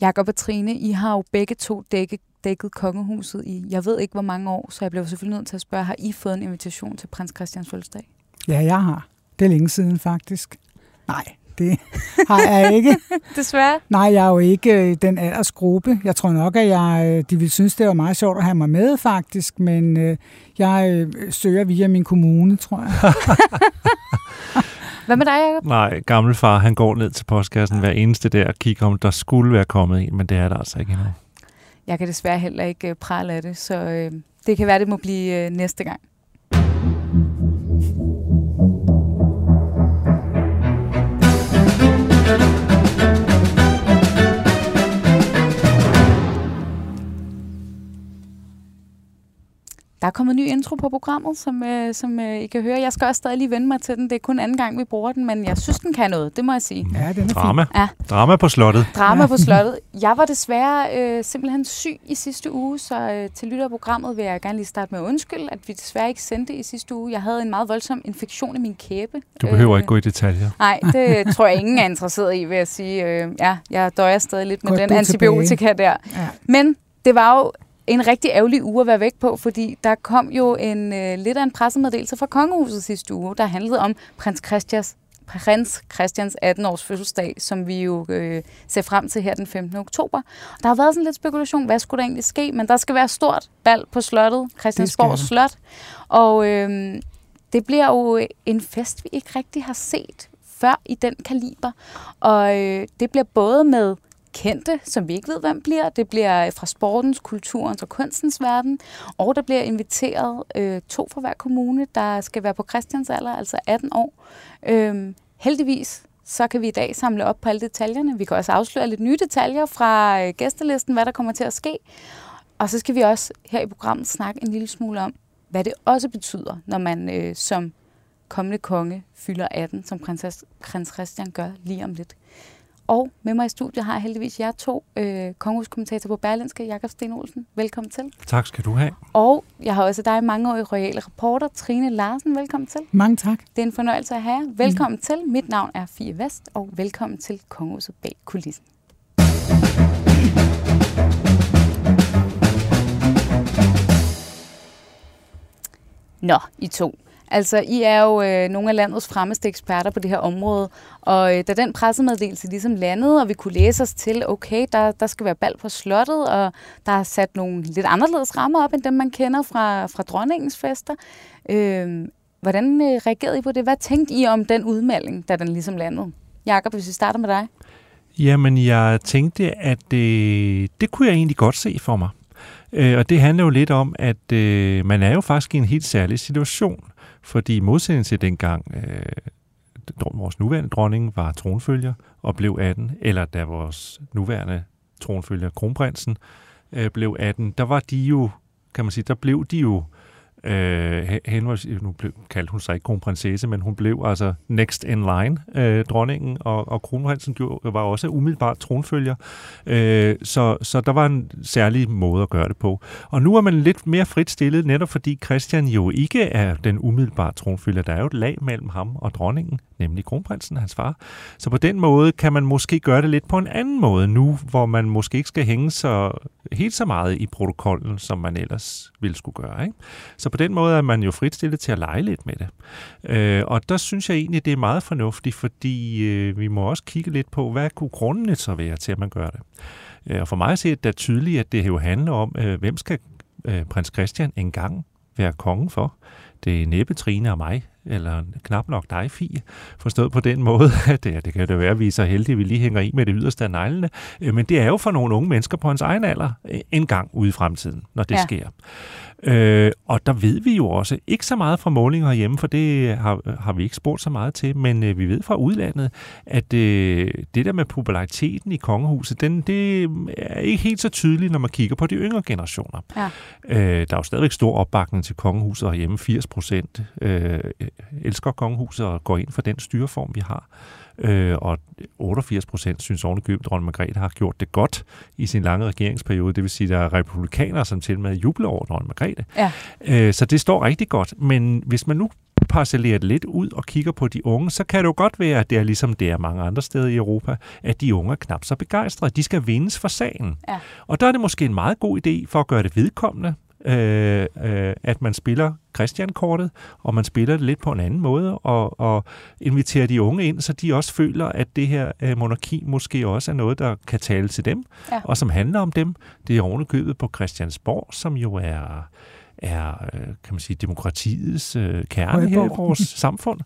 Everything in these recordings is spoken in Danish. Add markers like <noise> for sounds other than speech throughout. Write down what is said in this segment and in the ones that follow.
Jakob og Trine, I har jo begge to dækket, dækket kongehuset i, jeg ved ikke hvor mange år, så jeg blev selvfølgelig nødt til at spørge, har I fået en invitation til prins Christians fødselsdag? Ja, jeg har. Det er længe siden faktisk. Nej, det <laughs> har jeg ikke. <laughs> Desværre. Nej, jeg er jo ikke øh, den aldersgruppe. Jeg tror nok, at jeg, øh, de ville synes, det var meget sjovt at have mig med faktisk, men øh, jeg søger via min kommune, tror jeg. <laughs> Hvad med dig, Jacob? Nej, gammelfar, han går ned til postkassen hver eneste der og kigger, om der skulle være kommet en, men det er der altså ikke endnu. Jeg kan desværre heller ikke øh, prale af det, så øh, det kan være, det må blive øh, næste gang. Der er kommet en ny intro på programmet, som, øh, som øh, I kan høre. Jeg skal også stadig lige vende mig til den. Det er kun anden gang, vi bruger den, men jeg synes, den kan noget. Det må jeg sige. Ja, den er Drama. Ja. Drama på slottet. Drama på slottet. Jeg var desværre øh, simpelthen syg i sidste uge, så øh, til lytter af programmet vil jeg gerne lige starte med at undskylde, at vi desværre ikke sendte i sidste uge. Jeg havde en meget voldsom infektion i min kæbe. Du behøver ikke gå i detaljer. Nej, det tror jeg ingen er interesseret i, vil jeg sige. Øh, ja, jeg døjer stadig lidt med Godt, den antibiotika der. Ja. Men det var jo en rigtig ærgerlig uge at være væk på, fordi der kom jo en øh, lidt af en pressemeddelelse fra Kongehuset sidste uge, der handlede om prins Christians, prins Christians 18-års fødselsdag, som vi jo øh, ser frem til her den 15. oktober. Der har været sådan lidt spekulation, hvad skulle der egentlig ske, men der skal være stort bal på slottet, Christiansborg. Slot, og øh, det bliver jo en fest, vi ikke rigtig har set før i den kaliber, og øh, det bliver både med kendte, som vi ikke ved, hvem bliver. Det bliver fra sportens, kulturens og kunstens verden. Og der bliver inviteret øh, to fra hver kommune, der skal være på Christians alder, altså 18 år. Øhm, heldigvis så kan vi i dag samle op på alle detaljerne. Vi kan også afsløre lidt nye detaljer fra øh, gæstelisten, hvad der kommer til at ske. Og så skal vi også her i programmet snakke en lille smule om, hvad det også betyder, når man øh, som kommende konge fylder 18, som prins, prins Christian gør lige om lidt. Og med mig i studiet har jeg heldigvis jer to, øh, kongehuskommentator på Berlinske, Jakob Sten Olsen. Velkommen til. Tak skal du have. Og jeg har også dig, mangeårig royale reporter, Trine Larsen. Velkommen til. Mange tak. Det er en fornøjelse at have jer. Velkommen mm. til. Mit navn er Fie Vest, og velkommen til Kongehuset bag kulissen. Nå, I to. Altså, I er jo øh, nogle af landets fremmeste eksperter på det her område, og øh, da den pressemeddelelse ligesom landede, og vi kunne læse os til, okay, der, der skal være bal på slottet, og der er sat nogle lidt anderledes rammer op, end dem man kender fra, fra dronningens fester. Øh, hvordan øh, reagerede I på det? Hvad tænkte I om den udmelding, da den ligesom landede? Jakob, hvis vi starter med dig. Jamen, jeg tænkte, at øh, det kunne jeg egentlig godt se for mig. Øh, og det handler jo lidt om, at øh, man er jo faktisk i en helt særlig situation. Fordi i modsætning til dengang øh, vores nuværende dronning var tronfølger og blev 18, eller da vores nuværende tronfølger, kronprinsen, øh, blev 18, der var de jo, kan man sige, der blev de jo Øh, henholds, nu blev, kaldte hun sig ikke kronprinsesse, men hun blev altså next in line, øh, dronningen, og, og kronprinsen var også umiddelbart tronfølger. Øh, så, så der var en særlig måde at gøre det på. Og nu er man lidt mere frit stillet, netop fordi Christian jo ikke er den umiddelbare tronfølger. Der er jo et lag mellem ham og dronningen, nemlig kronprinsen, hans far. Så på den måde kan man måske gøre det lidt på en anden måde nu, hvor man måske ikke skal hænge så helt så meget i protokollen, som man ellers ville skulle gøre. Ikke? Så på den måde er man jo fritstillet til at lege lidt med det. Øh, og der synes jeg egentlig, det er meget fornuftigt, fordi øh, vi må også kigge lidt på, hvad kunne grundene så være til, at man gør det. Øh, og for mig ser det da tydeligt, at det jo handler om, øh, hvem skal øh, prins Christian engang være konge for? Det er næppe Trine og mig, eller knap nok dig, Fie, forstået på den måde, <laughs> at det, det kan da være, at vi er så heldige, at vi lige hænger i med det yderste af neglene, øh, men det er jo for nogle unge mennesker på hans egen alder øh, en gang ude i fremtiden, når det ja. sker. Øh, og der ved vi jo også, ikke så meget fra målinger hjemme, for det har, har vi ikke spurgt så meget til, men øh, vi ved fra udlandet, at øh, det der med populariteten i kongehuset, den, det er ikke helt så tydeligt, når man kigger på de yngre generationer. Ja. Øh, der er jo stadigvæk stor opbakning til kongehuset hjemme. 80 procent øh, elsker kongehuset og går ind for den styreform, vi har øh, og 88 procent synes ovenikøbet, at dronning Margrethe har gjort det godt i sin lange regeringsperiode. Det vil sige, at der er republikanere, som til med jubler over dronning Margrethe. Ja. Øh, så det står rigtig godt. Men hvis man nu parcellerer det lidt ud og kigger på de unge, så kan det jo godt være, at det er ligesom det er mange andre steder i Europa, at de unge er knap så begejstrede. De skal vindes for sagen. Ja. Og der er det måske en meget god idé for at gøre det vedkommende, øh, øh, at man spiller Christian-kortet, og man spiller det lidt på en anden måde, og, og inviterer de unge ind, så de også føler, at det her øh, monarki måske også er noget, der kan tale til dem, Ja. og som handler om dem. Det er ovenikøbet på Christiansborg, som jo er er, øh, kan man sige, demokratiets øh, kerne her i vores <laughs> samfund.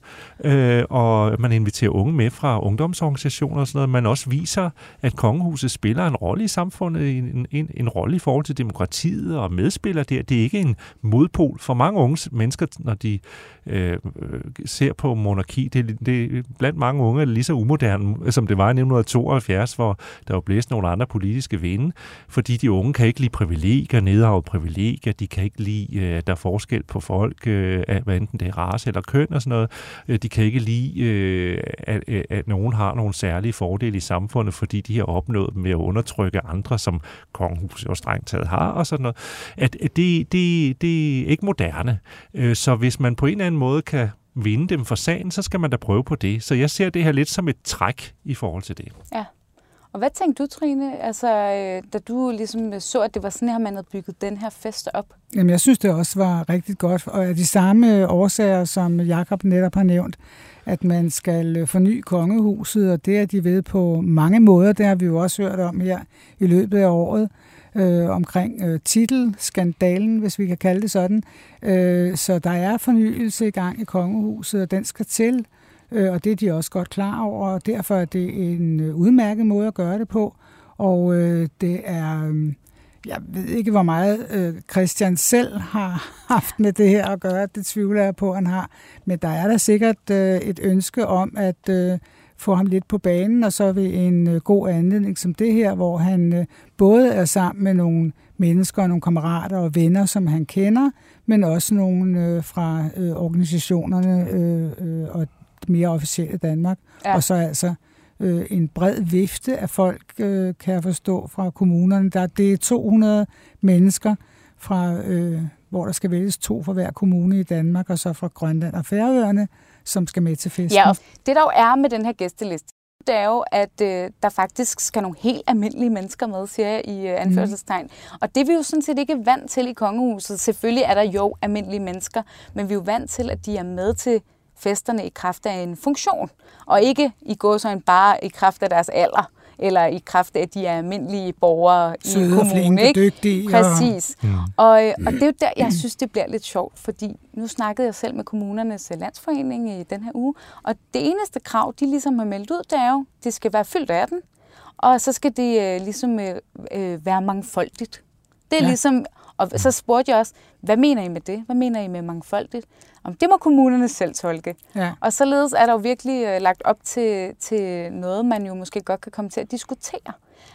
Øh, og man inviterer unge med fra ungdomsorganisationer og sådan noget. Man også viser, at kongehuset spiller en rolle i samfundet, en, en, en rolle i forhold til demokratiet og medspiller der. Det er ikke en modpol for mange unge mennesker, når de øh, øh, ser på monarki. Det, det, blandt mange unge er det lige så umoderne, som det var i 1972, hvor der var blæst nogle andre politiske vinde, fordi de unge kan ikke lide privilegier, nedarvede privilegier, de kan ikke lide, øh, der er forskel på folk, øh, af- hvad enten det er race eller køn og sådan noget. Øh, De kan ikke lide, øh, at, at- at nogen har nogle særlige fordele i samfundet, fordi de har opnået dem ved at undertrykke andre, som kongehuset jo strengt taget har og sådan noget. At, at det, det, det er ikke moderne. Øh, Så hvis man på en eller anden måde kan vinde dem for sagen, så skal man da prøve på det. Så jeg ser det her lidt som et træk i forhold til det. Ja. Og hvad tænkte du, Trine, altså, øh, da du ligesom øh, så, at det var sådan her, man havde bygget den her fest op? Jamen, jeg synes, det også var rigtig godt, og af de samme øh, årsager, som Jakob netop har nævnt, at man skal forny kongehuset, og det er de ved på mange måder. Det har vi jo også hørt om her i løbet af året, øh, omkring øh, titelskandalen, hvis vi kan kalde det sådan. Øh, så der er fornyelse i gang i kongehuset, og den skal til, øh, Øh, og det er de også godt klar over, og derfor er det en øh, udmærket måde at gøre det på. Og øh, det er... Øh, jeg ved ikke, hvor meget øh, Christian selv har <laughs> haft med det her at gøre. Det tvivler jeg på, han har. Men der er der sikkert øh, et ønske om at øh, få ham lidt på banen, og så ved en øh, god anledning som det her, hvor han øh, både er sammen med nogle mennesker og nogle kammerater og venner, som han kender, men også nogle øh, fra øh, organisationerne øh, øh, og det mere officielle Danmark. Ja. Og så altså øh, en bred vifte af folk, øh, kan jeg forstå, fra kommunerne. Der, det er 200 mennesker, fra, øh, hvor der skal vælges to fra hver kommune i Danmark, og så fra Grønland og Færøerne, som skal med til festen. Ja, og det der jo er med den her gæsteliste, det er jo, at øh, der faktisk skal nogle helt almindelige mennesker med, siger jeg i øh, anførselstegn. Mm. Og det er vi jo sådan set ikke vant til i kongehuset. Selvfølgelig er der jo almindelige mennesker, men vi er jo vant til, at de er med til festerne i kraft af en funktion, og ikke i så bare i kraft af deres alder, eller i kraft af, at de er almindelige borgere i Søde, kommunen. flinke, ikke? dygtige. Præcis. Mm. Og, og det er jo der, jeg synes, det bliver lidt sjovt, fordi nu snakkede jeg selv med kommunernes landsforening i den her uge, og det eneste krav, de ligesom har meldt ud, det er jo, det skal være fyldt 18, og så skal det øh, ligesom øh, øh, være mangfoldigt. Det er. Ja. ligesom, og så spurgte jeg også, hvad mener I med det? Hvad mener I med mangfoldigt? Om det må kommunerne selv tolke. Ja. Og således er der jo virkelig øh, lagt op til, til noget, man jo måske godt kan komme til at diskutere.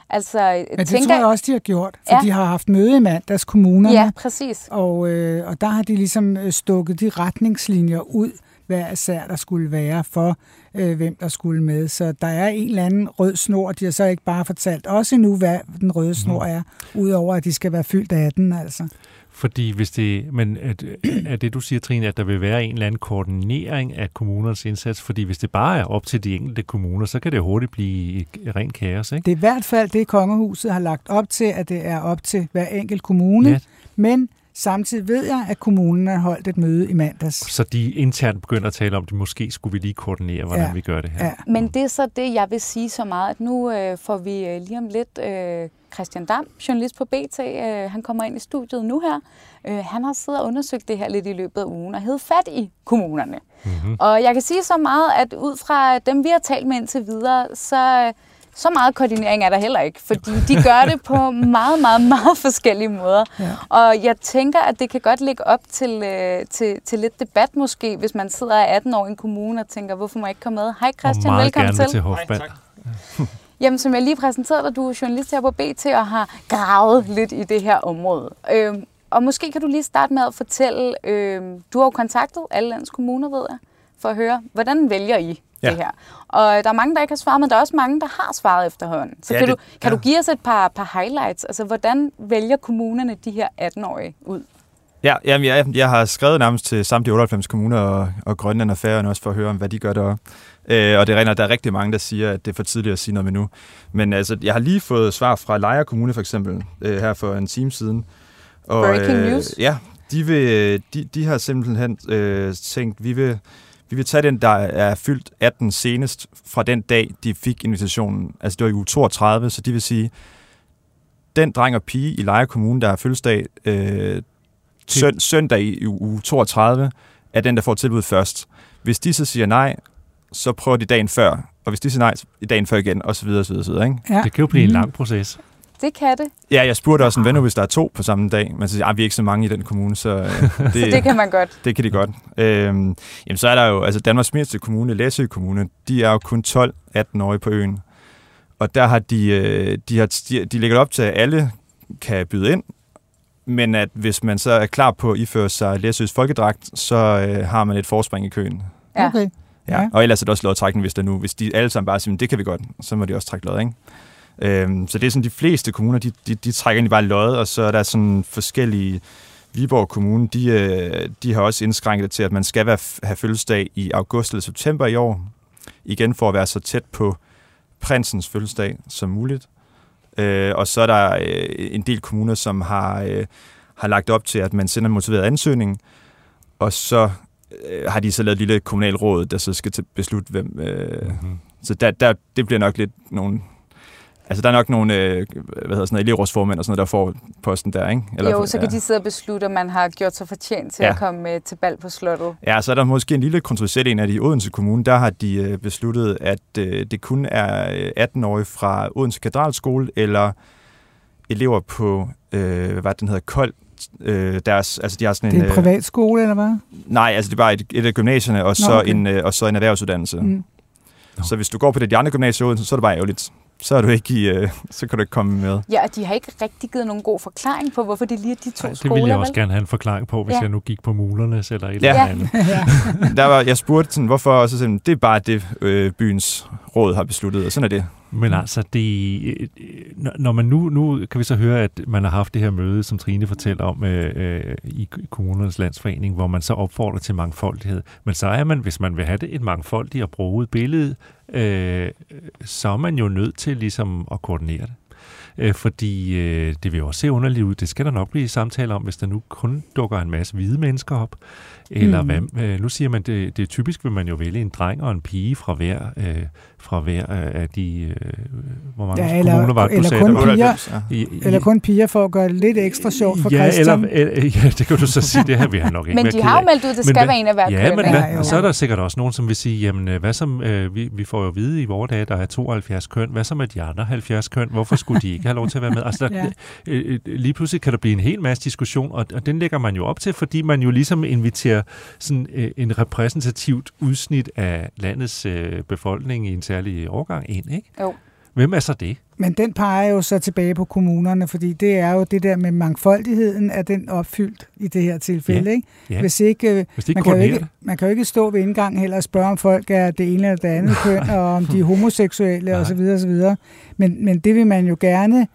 Altså, jeg Men det tænker, tror jeg også, de har gjort, for Ja. de har haft møde i mandags kommunerne, Ja, præcis. og, øh, og der har de ligesom øh, stukket de retningslinjer ud, hvad især der skulle være for, øh, hvem der skulle med. Så der er en eller anden rød snor. De har så ikke bare fortalt os endnu, hvad den røde snor er, udover at de skal være fyldt af den, altså. Fordi hvis det, men at, er det du siger, Trine, at der vil være en eller anden koordinering af kommunernes indsats, fordi hvis det bare er op til de enkelte kommuner, så kan det hurtigt blive ren kaos, ikke? Det er i hvert fald det, kongehuset har lagt op til, at det er op til hver enkelt kommune. Ja. Men samtidig ved jeg, at kommunen har holdt et møde i mandags. Så de internt begynder at tale om, at måske skulle vi lige koordinere, hvordan Ja. vi gør det her. Ja. Men det er så det, jeg vil sige så meget, at nu øh, får vi øh, lige om lidt øh, Christian Dam, journalist på BT, øh, han kommer ind i studiet nu her. Øh, han har siddet og undersøgt det her lidt i løbet af ugen og hed fat i kommunerne. Mm-hmm. Og jeg kan sige så meget, at ud fra dem, vi har talt med indtil videre, så, så meget koordinering er der heller ikke, fordi de gør det på meget, meget, meget forskellige måder. Ja. Og jeg tænker, at det kan godt ligge op til, øh, til, til lidt debat måske, hvis man sidder af 18 år i en kommune og tænker, hvorfor må jeg ikke komme med? Hej Christian, velkommen til. til Hofband. <laughs> Jamen, som jeg lige præsenterede dig, du er journalist her på BT og har gravet lidt i det her område. Øhm, og måske kan du lige starte med at fortælle, øhm, du har jo kontaktet alle landets kommuner, ved jeg, for at høre, hvordan vælger I Ja. det her? Og der er mange, der ikke har svaret, men der er også mange, der har svaret efterhånden. Så Ja, kan, det- du, kan ja. du give os et par, par highlights? Altså, hvordan vælger kommunerne de her 18-årige ud? Ja, jamen, jeg, jeg har skrevet nærmest til samtlige 98 kommuner og, og Grønland og Færøerne også for at høre om, hvad de gør der. Øh, og det regner, der er rigtig mange, der siger, at det er for tidligt at sige noget med nu. Men altså, jeg har lige fået svar fra Lejre Kommune for eksempel, øh, her for en time siden. Og, Breaking øh, news. Ja, de, vil, de, de har simpelthen øh, tænkt, vi vil, vi vil tage den, der er fyldt 18 senest fra den dag, de fik invitationen. Altså det var i uge 32, så de vil sige, den dreng og pige i Lejre Kommune, der har fødselsdag øh, søn, søndag i uge 32, er den, der får tilbud først. Hvis de så siger nej, så prøver de dagen før. Og hvis de siger nej, i dagen før igen, og så videre, så videre, så videre ikke? Ja. Det kan jo blive en mm. lang proces. Det kan det. Ja, jeg spurgte også en ven, hvis der er to på samme dag. Men så siger, ah, vi er ikke så mange i den kommune, så, øh, <laughs> det, så det kan man godt. Det kan de godt. Øhm, jamen, så er der jo, altså Danmarks mindste kommune, Læsø Kommune, de er jo kun 12-18-årige på øen. Og der har de, øh, de, har, de, de lægger op til, at alle kan byde ind, men at hvis man så er klar på at iføre sig Læsøs folkedragt, så øh, har man et forspring i køen. Ja. Okay. Ja. ja. Og ellers er det også lodtrækning, hvis, der nu, hvis de alle sammen bare siger, det kan vi godt, så må de også trække lod, ikke? Øhm, så det er sådan, de fleste kommuner, de, de, de trækker egentlig bare lod, og så er der sådan forskellige... Viborg Kommune, de, øh, de har også indskrænket det til, at man skal være, have fødselsdag i august eller september i år. Igen for at være så tæt på prinsens fødselsdag som muligt. Øh, og så er der øh, en del kommuner, som har, øh, har lagt op til, at man sender en motiveret ansøgning, og så øh, har de så lavet et lille kommunalråd, der så skal til beslutte, hvem... Øh, mm-hmm. Så der, der, det bliver nok lidt nogle Altså, der er nok nogle øh, hvad hedder sådan noget, elevrådsformænd og sådan noget, der får posten der, ikke? Eller, jo, så kan ja. de sidde og beslutte, at man har gjort sig fortjent til ja. at komme øh, til bal på slottet. Ja, så er der måske en lille kontroversiel en af de i Odense Kommune. Der har de øh, besluttet, at øh, det kun er 18-årige øh, fra Odense Katedralskole eller elever på, øh, hvad den hedder, Kold øh, deres, altså de har sådan en... Det er en privatskole, eller hvad? Nej, altså det er bare et, et af gymnasierne, og så, okay. en, øh, og så en erhvervsuddannelse. Mm. Så hvis du går på det de andre gymnasier, så er det bare ærgerligt så er du ikke i, øh, så kan du ikke komme med. Ja, og de har ikke rigtig givet nogen god forklaring på, hvorfor det lige er de to Ej, skoler. Det ville jeg også vel? gerne have en forklaring på, hvis ja. jeg nu gik på Mulernes eller et ja. eller andet. <laughs> Der var, jeg spurgte sådan, hvorfor, og så sagde det er bare det, øh, byens råd har besluttet, og sådan er det. Men altså, det, øh, når man nu, nu kan vi så høre, at man har haft det her møde, som Trine fortæller om øh, øh, i kommunernes landsforening, hvor man så opfordrer til mangfoldighed. Men så er man, hvis man vil have det et mangfoldigt og bruget billede, øh, så er man jo nødt til ligesom at koordinere det øh, fordi øh, det vil jo også se underligt ud. Det skal der nok blive samtale om, hvis der nu kun dukker en masse hvide mennesker op. Eller mm. hvad, øh, nu siger man, det, det er typisk, vil man jo vælge en dreng og en pige fra hver, øh, fra hver af de, øh, hvor mange ja, eller, kommuner var det, eller Kun piger, I, i, eller kun piger for at gøre det lidt ekstra sjovt for ja, Christian. Eller, <laughs> eller, ja, det kan du så sige, det her vi har nok ikke Men de har jo meldt ud, det skal men, være en af hver Ja, men hvad, og så er der sikkert også nogen, som vil sige, jamen hvad som, øh, vi, vi får jo at vide i vores dage, der er 72 køn, hvad så med de andre 70 køn, hvorfor skulle de ikke have lov til at være med? Altså, der, <laughs> ja. øh, øh lige pludselig kan der blive en hel masse diskussion, og, og den lægger man jo op til, fordi man jo ligesom inviterer sådan øh, en repræsentativt udsnit af landets øh, befolkning i en særlig årgang ind, ikke? Jo. Hvem er så det? Men den peger jo så tilbage på kommunerne, fordi det er jo det der med mangfoldigheden, er den opfyldt i det her tilfælde. Ja, ikke? Ja. Hvis ikke, Hvis ikke man, kan jo ikke, man kan jo ikke stå ved indgangen heller og spørge, om folk er det ene eller det andet køn, og om de er <laughs> homoseksuelle osv. osv. Men, men det vil man jo gerne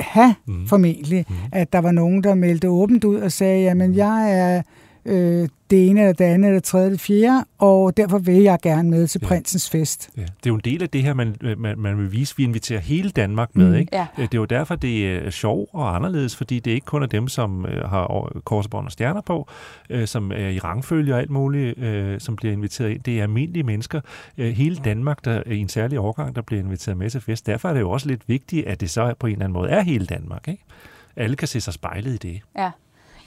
have, mm. formentlig, mm. at der var nogen, der meldte åbent ud og sagde, jamen jeg er øh, det ene eller det andet eller det tredje eller det fjerde, og derfor vil jeg gerne med til ja. prinsens fest. Ja. Det er jo en del af det her, man, man, man vil vise. Vi inviterer hele Danmark med. Mm. Ikke? Ja. Det er jo derfor, det er sjov og anderledes, fordi det er ikke kun er dem, som øh, har korsbånd og stjerner på, øh, som er i rangfølge og alt muligt, øh, som bliver inviteret ind. Det er almindelige mennesker. Øh, hele Danmark, der er i en særlig årgang, der bliver inviteret med til fest. Derfor er det jo også lidt vigtigt, at det så på en eller anden måde er hele Danmark. Ikke? Alle kan se sig spejlet i det. Ja.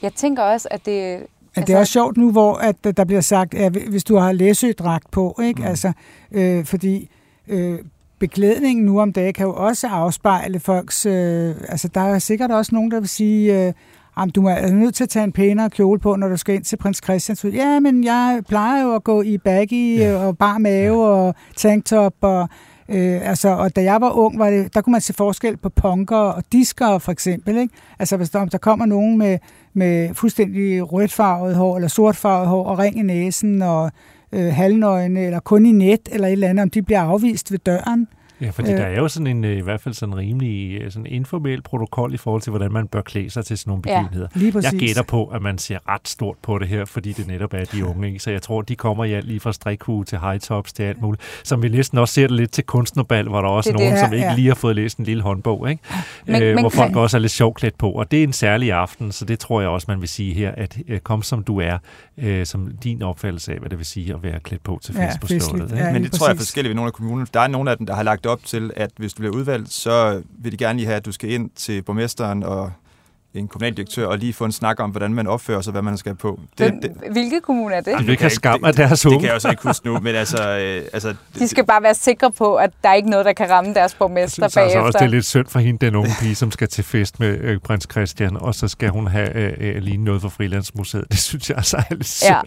Jeg tænker også, at det, men altså, det er også sjovt nu, hvor at der bliver sagt, at hvis du har læsødragt på, ikke? Mm. Altså, øh, fordi øh, beklædningen nu om dagen kan jo også afspejle folks... Øh, altså, der er sikkert også nogen, der vil sige... Øh, Jamen, du er nødt til at tage en pænere kjole på, når du skal ind til prins Christian. Ja, men jeg plejer jo at gå i baggy ja. og bar mave ja. og tanktop. Og, øh, altså, og da jeg var ung, var det, der kunne man se forskel på punker og diskere for eksempel. Ikke? Altså hvis der, der kommer nogen med, med fuldstændig rødfarvet hår eller sortfarvet hår og ring i næsen og øh, halvnøgne eller kun i net eller et eller andet, om de bliver afvist ved døren. Ja, fordi øh, der er jo sådan en, øh, i hvert fald sådan en rimelig øh, sådan informel protokol i forhold til, hvordan man bør klæde sig til sådan nogle begivenheder. Ja, lige præcis. jeg gætter på, at man ser ret stort på det her, fordi det netop er de unge. Ikke? Så jeg tror, de kommer i alt lige fra strikhue til high tops til alt muligt. Som vi næsten også ser det lidt til kunstnerbal, hvor der også er nogen, det, som ikke ja. lige har fået læst en lille håndbog. Ikke? Men, øh, men, hvor folk også er lidt sjovt klædt på. Og det er en særlig aften, så det tror jeg også, man vil sige her, at øh, kom som du er, øh, som din opfattelse af, hvad det vil sige at være klædt på til fest ja, på slottet. Ja, men det tror jeg er forskelligt ved nogle af kommunerne. Der er nogle af dem, der har lagt op til, at hvis du bliver udvalgt, så vil de gerne lige have, at du skal ind til borgmesteren og en kommunaldirektør og lige få en snak om, hvordan man opfører sig, hvad man skal på. Det, det, hvilke kommune er det? Du ikke have skam af deres unge. Det kan jeg også ikke huske nu, men altså... Øh, altså de skal bare være sikre på, at der er ikke noget, der kan ramme deres borgmester jeg synes bagefter. Altså også, det er lidt synd for hende, den unge pige, som skal til fest med øh, prins Christian, og så skal hun have øh, øh, lige noget for Frilandsmuseet. Det synes jeg altså er lidt synd. Ja.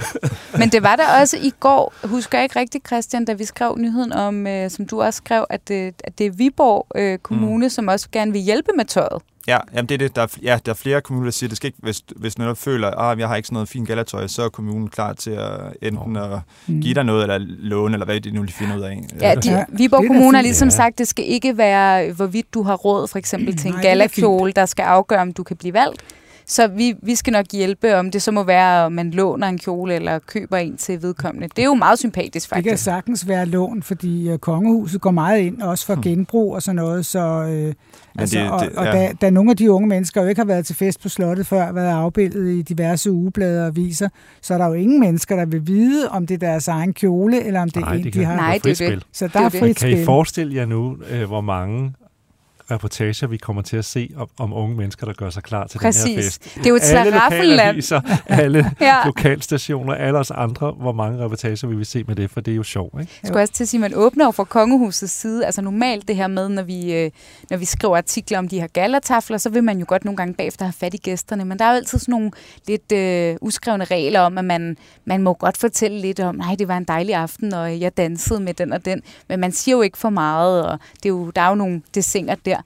<laughs> men det var der også i går, husker jeg ikke rigtigt, Christian, da vi skrev nyheden om, øh, som du også skrev, at det, at det er Viborg øh, Kommune, mm. som også gerne vil hjælpe med tøjet. Ja, jamen det er det. Der er, ja, der er flere kommuner, der siger, at det skal ikke, hvis, hvis nogen føler, at ah, jeg har ikke sådan noget fint galatøj, så er kommunen klar til at enten at mm. give dig noget, eller låne, eller hvad det nu lige finder ud af. Ja, de, ja Viborg Kommune har ligesom ja. sagt, det skal ikke være, hvorvidt du har råd for eksempel til en galakjole, der skal afgøre, om du kan blive valgt. Så vi, vi skal nok hjælpe, om det så må være, at man låner en kjole eller køber en til vedkommende. Det er jo meget sympatisk, faktisk. Det kan sagtens være lån, fordi uh, kongehuset går meget ind, også for hmm. genbrug og sådan noget. Så, uh, altså, det, og, det, ja. og da, da nogle af de unge mennesker jo ikke har været til fest på slottet før, været afbildet i diverse ugeblade og viser, så er der jo ingen mennesker, der vil vide, om det er deres egen kjole, eller om det Nej, er en, det de har. Nej, det er det. Så der det er, er frit Kan I forestille jer nu, øh, hvor mange reportager, vi kommer til at se om, om unge mennesker, der gør sig klar til Præcis. den her fest. Det er jo et slaraffenland. alle <laughs> <laughs> ja. lokalstationer, alle os andre, hvor mange reportager vi vil se med det, for det er jo sjovt. Ikke? Jeg skulle også til at sige, at man åbner jo fra kongehusets side. Altså normalt det her med, når vi, øh, når vi skriver artikler om de her galatafler, så vil man jo godt nogle gange bagefter have fat i gæsterne. Men der er jo altid sådan nogle lidt øh, uskrevne regler om, at man, man må godt fortælle lidt om, nej, det var en dejlig aften, og jeg dansede med den og den. Men man siger jo ikke for meget, og det er jo, der er jo nogle desinger der.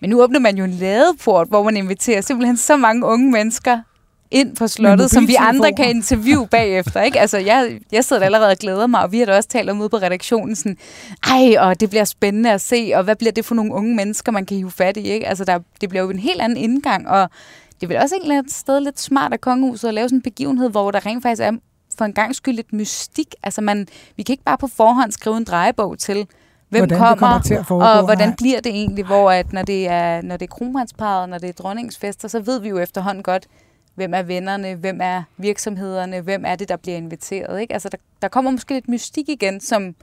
Men nu åbner man jo en ladeport, hvor man inviterer simpelthen så mange unge mennesker ind på slottet, som vi andre kan interviewe <laughs> bagefter. Ikke? Altså, jeg, jeg sidder allerede og glæder mig, og vi har da også talt om ude på redaktionen, sådan, ej, og det bliver spændende at se, og hvad bliver det for nogle unge mennesker, man kan hive fat i? Ikke? Altså, der, det bliver jo en helt anden indgang, og det vil også et eller andet sted lidt smart af kongehuset at lave sådan en begivenhed, hvor der rent faktisk er for en gang skyld lidt mystik. Altså, man, vi kan ikke bare på forhånd skrive en drejebog til, hvem hvordan kommer, kommer til at foregå, og hvordan nej. bliver det egentlig, hvor at når det er, når det er kronprinsparet, når det er dronningsfester, så ved vi jo efterhånden godt, hvem er vennerne, hvem er virksomhederne, hvem er det, der bliver inviteret. Ikke? Altså, der, der kommer måske lidt mystik igen, som,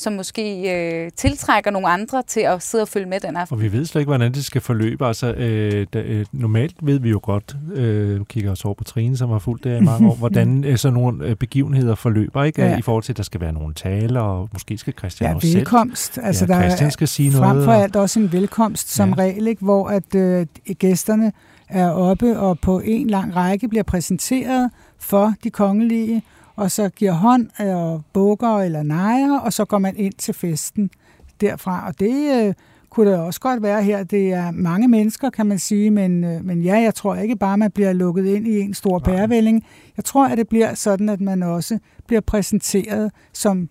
som måske øh, tiltrækker nogle andre til at sidde og følge med den aften. Og vi ved slet ikke, hvordan det skal forløbe. Altså, øh, da, øh, normalt ved vi jo godt, øh, nu kigger også over på Trine, som har fulgt det i mange år, <laughs> hvordan øh, sådan nogle øh, begivenheder forløber, ikke? Ja. I forhold til, at der skal være nogle taler, og måske skal Christian ja, også velkomst. selv. Altså, ja, der Christian skal sige frem noget. Frem for alt også en velkomst som ja. regel, ikke? hvor at øh, gæsterne er oppe og på en lang række bliver præsenteret for de kongelige, og så giver hånd og bukker eller nejer, og så går man ind til festen derfra. Og det øh, kunne det også godt være her. Det er mange mennesker, kan man sige, men, øh, men ja, jeg tror ikke bare, man bliver lukket ind i en stor pærevælling. Jeg tror, at det bliver sådan, at man også bliver præsenteret som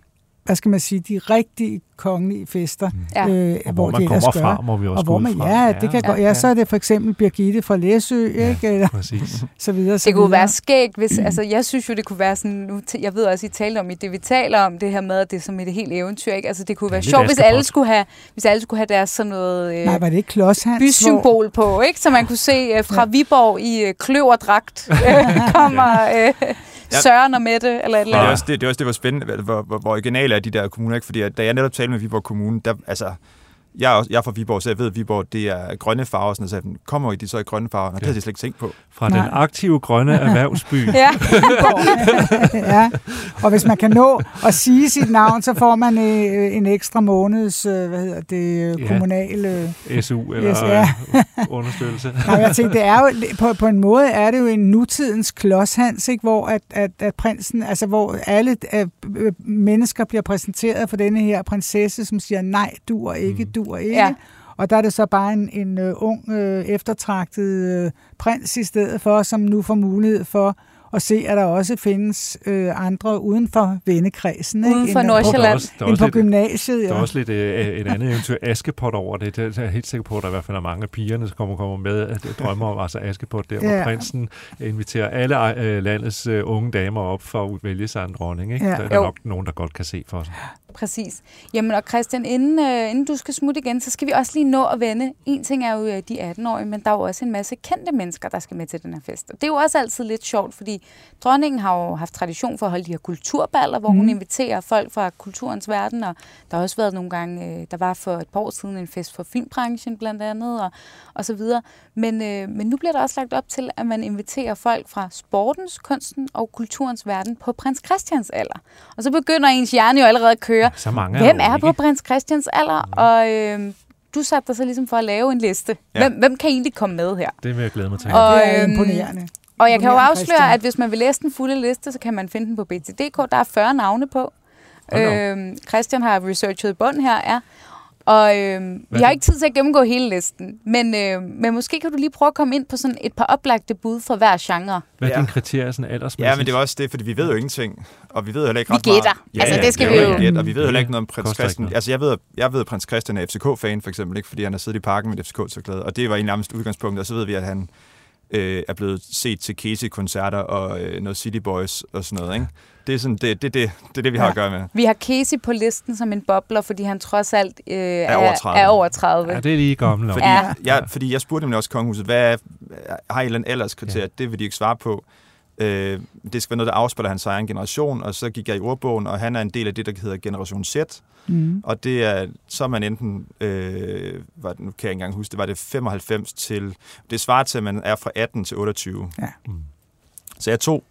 hvad skal man sige, de rigtige kongelige fester, mm. ja. øh, og hvor, hvor man kommer fra, må vi også og hvor man, fra. Ja, det kan ja, godt, ja, så er det for eksempel Birgitte fra Læsø, ja, ikke? Eller, præcis. så videre, så det kunne videre. være skægt, hvis, altså jeg synes jo, det kunne være sådan, nu, jeg ved også, I talte om i det, vi taler om, det her med, at det er som et helt eventyr, ikke? Altså det kunne være sjovt, hvis alle, skulle have, hvis alle skulle have deres sådan noget øh, Nej, var det ikke Klodshans, bysymbol hvor... på, ikke? Så man kunne se øh, fra ja. Viborg i øh, kløverdragt <laughs> øh, kommer... Øh, ja. Søren og Mette, eller et eller andet. Det er også det, det, er også det var spændende, hvor, hvor, hvor originale er de der kommuner, ikke? Fordi da jeg netop talte med Viborg Kommune, der, altså, jeg er, også, jeg er fra Viborg, så jeg ved, at Viborg det er grønne farver, sådan, så kommer I de så i grønne farver? Og det havde jeg slet ikke tænkt på. Fra Nej. den aktive grønne <laughs> erhvervsby. ja. <laughs> ja. Og hvis man kan nå at sige sit navn, så får man øh, en ekstra måneds, øh, hvad hedder det, ja. kommunale... SU eller yes, ja. understøttelse. <laughs> Nej, jeg tænkte, det er jo, på, på en måde er det jo en nutidens klodshans, ikke? hvor at, at, at prinsen, altså hvor alle øh, mennesker bliver præsenteret for denne her prinsesse, som siger, nej, du er ikke, mm. du dur ikke. Ja. Og der er det så bare en, en uh, ung, uh, eftertragtet uh, prins i stedet for, som nu får mulighed for og se, at der også findes øh, andre uden for vennekredsen. Ikke? Uden for End- Nordsjælland. Også, End også på lidt, gymnasiet, der er også lidt øh, et andet eventyr. Askepot over det. Det er jeg helt sikker på, at der i hvert fald er mange af pigerne, der kommer, kommer med at drømmer om altså Askepot, der hvor Ja. prinsen inviterer alle øh, landets øh, unge damer op for at vælge sig en dronning. Ikke? Ja. Der er Jo. nok nogen, der godt kan se for sig. Præcis. Jamen og Christian, inden, øh, inden du skal smutte igen, så skal vi også lige nå at vende. En ting er jo øh, de 18-årige, men der er jo også en masse kendte mennesker, der skal med til den her fest. Og det er jo også altid lidt sjovt, fordi dronningen har jo haft tradition for at holde de her kulturballer, hvor mm. hun Mhm. inviterer folk fra kulturens verden, og der har også været nogle gange, øh, der var for et par år siden en fest for filmbranchen blandt andet, og, og så videre. Men, øh, men nu bliver der også lagt op til, at man inviterer folk fra sportens, kunsten og kulturens verden på prins Christians alder. Og så begynder ens hjerne jo allerede at køre. Så mange Hvem er ikke. på prins Christians alder? Mm. Og øh, du satte dig så ligesom for at lave en liste. Ja. Hvem, hvem kan egentlig komme med her? Det vil jeg glæde mig til. Og, det er øhm, imponerende. Og jeg kan jo afsløre, Christian. at hvis man vil læse den fulde liste, så kan man finde den på BT.dk. Der er 40 navne på. Da op. Øhm, Christian har researchet bund her, ja. Og øhm, vi har er ikke tid til at gennemgå hele listen, men, øh, men måske kan du lige prøve at komme ind på sådan et par oplagte bud for hver genre. Hvad er Ja. dine kriterier sådan aldersmæssigt? Ja, men det var også det, fordi vi ved jo ingenting. Og vi ved heller ikke Vi ret meget. gætter. Altså, det skal er vi jo- gæt, Og vi ved heller ikke noget om prins Christian. Altså, jeg ved, jeg ved, at prins Christian er FCK-fan, for eksempel, ikke? fordi han har siddet i parken med et FCK-tørklæde. Og det var i nærmest udgangspunktet. Og så ved vi, at han øh, er blevet set til Casey-koncerter og øh, noget City Boys og sådan noget. Ikke? Det er sådan, det, det, det, det, er det, vi har Ja. at gøre med. Vi har Casey på listen som en bobler, fordi han trods alt øh, er, over 30. er over 30. Ja, det er lige gammel. Fordi, Ja. ja. jeg, fordi jeg spurgte nemlig også kongehuset, hvad er, har I et eller andet alderskriterie? Ja. Det vil de ikke svare på. Øh, det skal være noget, der afspejler hans egen generation, og så gik jeg i ordbogen, og han er en del af det, der hedder Generation Z. Mm. Og det er, så er man enten, øh, var det, nu kan jeg ikke engang huske, det var det 95 til, det svarer til, at man er fra 18 til 28. Ja. Mm. Så jeg tog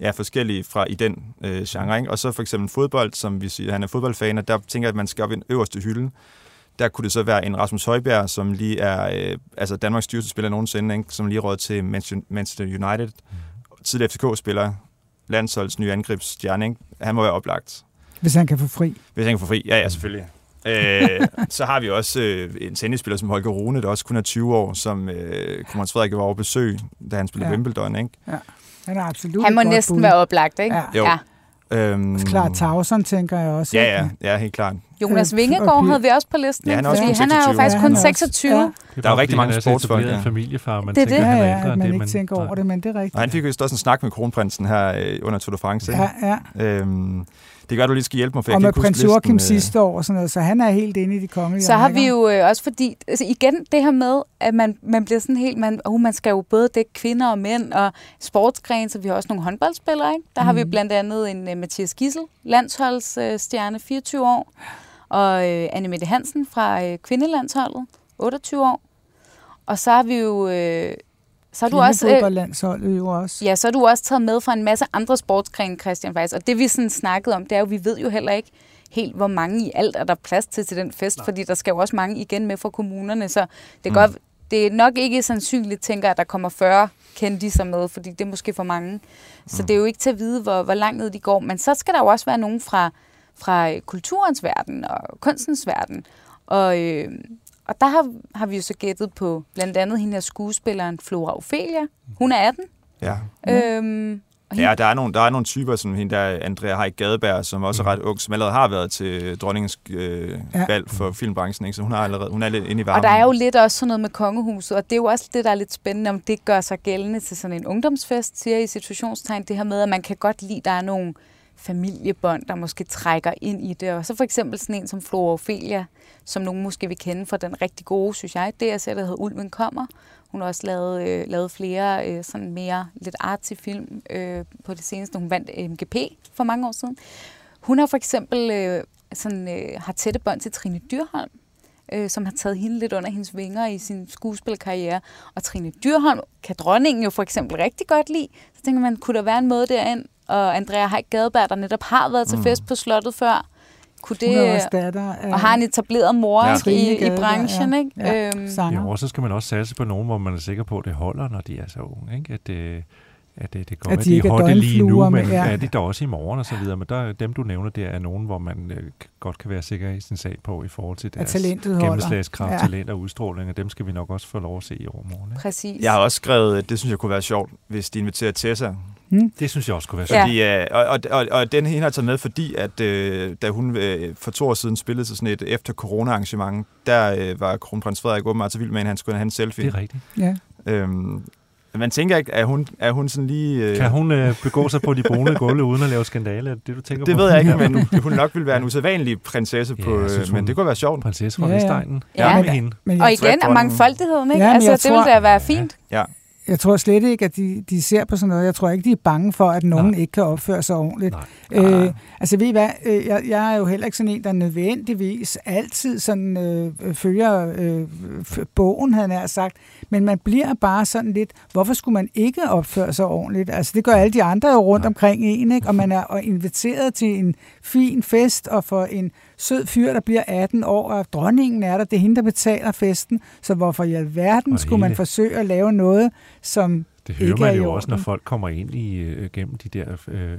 ja, forskellige fra i den øh, genre, ikke? og så for eksempel fodbold, som vi siger, han er fodboldfan, og der tænker jeg, at man skal op i den øverste hylde. Der kunne det så være en Rasmus Højbjerg, som lige er øh, altså Danmarks dyreste spiller nogensinde, ikke? som lige råd til Manchester Manchester United. Tidligere FCK-spiller, landsholds nye angrebsstjerne. Ikke? Han må være oplagt. Hvis han kan få fri. Hvis han kan få fri. Ja, ja, selvfølgelig. øh, så har vi også øh, en tennisspiller som Holger Rune, der også kun er 20 år, som øh, Kronprins Frederik var over besøg, da han spillede Ja. ja. Wimbledon. Ikke? Han er absolut Han må næsten bud. være oplagt, ikke? Ja. Jo. ja. Øhm, Klart Tauson, tænker jeg også. Ja, ja, ja, helt klart. Jonas Øh, Vingegaard havde vi også på listen, Ja, han er også fordi han er jo 26. faktisk Ja, kun han er også- 26. ja. Det Der er jo rigtig mange han er sportsfolk, etableret ja. en familiefar, man Det er tænker, det. Ja, han er ja, ældre at end man det, ikke men- tænker over det, men det er rigtigt. Og han fik jo også en snak med kronprinsen her øh, under Tour de France. Ja, ja. Øhm, det godt, du lige skal hjælpe mig, for jeg Og kan med prins listen, Joachim øh. sidste år og sådan noget, så han er helt inde i de kongelige Så har vi jo øh, også fordi, altså igen det her med, at man, man bliver sådan helt, man, oh, man skal jo både dække kvinder og mænd og sportsgren, så vi har også nogle håndboldspillere, ikke? Der mm. har vi Mhm. blandt andet en uh, Mathias Gissel, landsholdsstjerne, uh, 24 år, og uh, Anne Mette Hansen fra uh, kvindelandsholdet, 28 år. Og så har vi jo, uh, så har du også, Kvindefodboldlandsholdet jo også. ja, så har du også taget med fra en masse andre sportsgrene, Christian, faktisk. Og det vi sådan snakkede om, det er jo, vi ved jo heller ikke helt, hvor mange i alt er der plads til til den fest, Nej. fordi der skal jo også mange igen med fra kommunerne, så det, er Mm. godt, det er nok ikke sandsynligt, tænker jeg, at der kommer 40 kendiser med, fordi det er måske for mange. Så Mm. det er jo ikke til at vide, hvor, hvor langt ned de går. Men så skal der jo også være nogen fra, fra kulturens verden og kunstens verden. Og, øh, og der har, har vi jo så gættet på blandt andet hende her skuespilleren Flora Ophelia. Hun er 18. Ja. Mm. Øhm, ja, der er, nogle, der er nogle typer, som hende der Andrea Heik Gadeberg, som også er ret ung, som allerede har været til dronningens øh, Ja. valg for filmbranchen, ikke? så hun, har allerede, hun er lidt inde i varmen. Og der er jo lidt også sådan noget med kongehuset, og det er jo også det, der er lidt spændende, om det gør sig gældende til sådan en ungdomsfest, siger i situationstegn, det her med, at man kan godt lide, at der er nogle familiebånd, der måske trækker ind i det. Og så for eksempel sådan en som Flora Ophelia, som nogen måske vil kende fra den rigtig gode, synes jeg, det er der hedder Ulven kommer. Hun har også lavet, øh, lavet flere øh, sådan mere lidt artsy film øh, på det seneste. Hun vandt MGP for mange år siden. Hun har for eksempel øh, sådan, øh, har tætte bånd til Trine Dyrholm, øh, som har taget hende lidt under hendes vinger i sin skuespilkarriere. Og Trine Dyrholm kan dronningen jo for eksempel rigtig godt lide. Så tænker man, kunne der være en måde derind? Og Andrea Heik Gadeberg, der netop har været til Mm. fest på slottet før, kunne Hun det... er også datter af og har en etableret mor Ja. i, i branchen, ja. ikke? Ja. Øhm. Jo, og så skal man også satse på nogen, hvor man er sikker på, at det holder, når de er så unge. Ikke? At, øh, at det, det går, At at de de er holder lige nu, men ja. ja. er de der også i morgen og så videre. Men der, dem, du nævner, det er nogen, hvor man øh, godt kan være sikker i sin sag på i forhold til At deres gennemslagskraft, Ja. ja. talent og udstråling, og dem skal vi nok også få lov at se i overmorgen. Ikke? Præcis. Jeg har også skrevet, at det synes jeg kunne være sjovt, hvis de inviterer Tessa. Det synes jeg også kunne være Ja. sjovt. Fordi, øh, og, og, og, og den hende har taget med, fordi at øh, da hun øh, for to år siden spillede til sådan et efter corona-arrangement, der øh, var kronprins Frederik åbenbart så vild med, at han skulle have en selfie. Det er rigtigt. Ja. Øhm, man tænker ikke, er hun, er hun sådan lige... Øh, Kan hun øh, begå sig på de bonede <laughs> gulve uden at lave skandale? Er det du tænker det på? ved jeg ikke, men hun nok ville være en usædvanlig prinsesse Ja, på... synes, øh, men det kunne være sjovt. Prinsesse fra Ja, ja, ja. Ja. Ja, med hende. Men Og igen mangfoldigheden, ikke? Ja, men altså, det ville da være fint. Jeg tror slet ikke, at de, de ser på sådan noget. Jeg tror ikke, de er bange for, at nogen Nej. ikke kan opføre sig ordentligt. Nej. Øh, altså ved I hvad, øh, jeg, jeg er jo heller ikke sådan en, der nødvendigvis altid sådan, øh, følger øh, bogen, jeg nær sagt, men man bliver bare sådan lidt, hvorfor skulle man ikke opføre sig ordentligt? Altså det gør alle de andre jo rundt Nej. omkring en, ikke? og man er inviteret til en fin fest, og for en sød fyr, der bliver 18 år, og dronningen er der, det er hende, der betaler festen, så hvorfor i alverden Og skulle man hele- forsøge at lave noget, som Det hører ikke man jo også, når folk kommer ind i øh, gennem de der øh,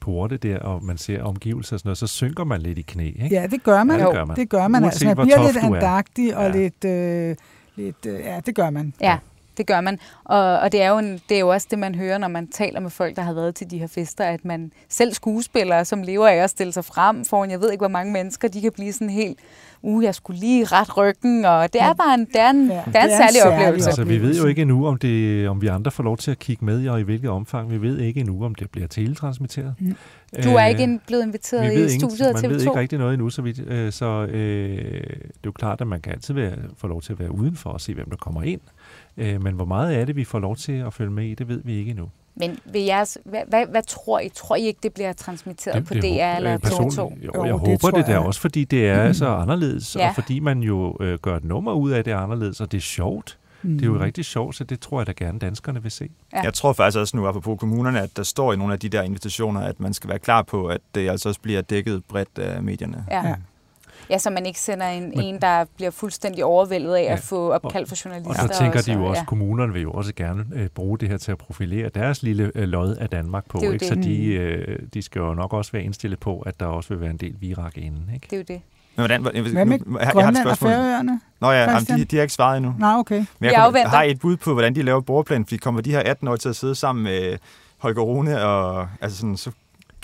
porte der, og man ser omgivelser og sådan noget, så synker man lidt i knæ, ikke? Ja, det gør man. Ja, det gør man. Det gør man. Uanset altså, man bliver lidt andagtig og Ja. lidt... Øh, lidt øh, ja, det gør man. Ja, det gør man. Og, og det, er jo en, det er jo også det, man hører, når man taler med folk, der har været til de her fester, at man selv skuespillere, som lever af at stille sig frem foran, jeg ved ikke, hvor mange mennesker, de kan blive sådan helt, uh, jeg skulle lige ret ryggen, og det er bare en, det er en, Ja, det er en særlig oplevelse. Altså, vi ved jo ikke endnu, om, det, om vi andre får lov til at kigge med, og i hvilket omfang. Vi ved ikke endnu, om det bliver teletransmitteret. Mm. Du er Øh, ikke en- blevet inviteret vi i ved studiet af Man ved TV2. ikke rigtig noget endnu, så, vidt, øh, så øh, det er jo klart, at man kan altid være, få lov til at være udenfor og se, hvem der kommer ind. Øh, men hvor meget af det, vi får lov til at følge med i, det ved vi ikke endnu. Men vil jeres, hvad, hvad, hvad tror I? Tror I ikke, det bliver transmitteret på DR håber- eller øh, personligt- TV2? Jo, Jo, jeg det håber det der jeg. også, fordi det er Mhm. så anderledes, Ja. og fordi man jo øh, gør et nummer ud af det er anderledes, og det er sjovt. Mm. Det er jo rigtig sjovt, så det tror jeg da gerne danskerne vil se. Ja. Jeg tror faktisk også nu, apropos kommunerne, at der står i nogle af de der invitationer, at man skal være klar på, at det altså også bliver dækket bredt af medierne. Ja. Ja. Ja, så man ikke sender en, Men- en der bliver fuldstændig overvældet af Ja. at få opkald fra journalister. Og så tænker de jo så- også, ja. kommunerne vil jo også gerne øh, bruge det her til at profilere deres lille øh, lod af Danmark på. Ikke? det. Så de, Mm. øh, de skal jo nok også være indstillet på, at der også vil være en del virak inden. Ikke? Det er jo det. Men hvordan, hvordan, Hvad med jeg, jeg har et Grønland og spørgsmål. Færøerne? Nå ja, jamen, de, de har ikke svaret endnu. Nej, okay. Men jeg, kommer, afventer. har et bud på, hvordan de laver bordplan? Fordi kommer de her 18 år til at sidde sammen med Holger Rune, og altså sådan, så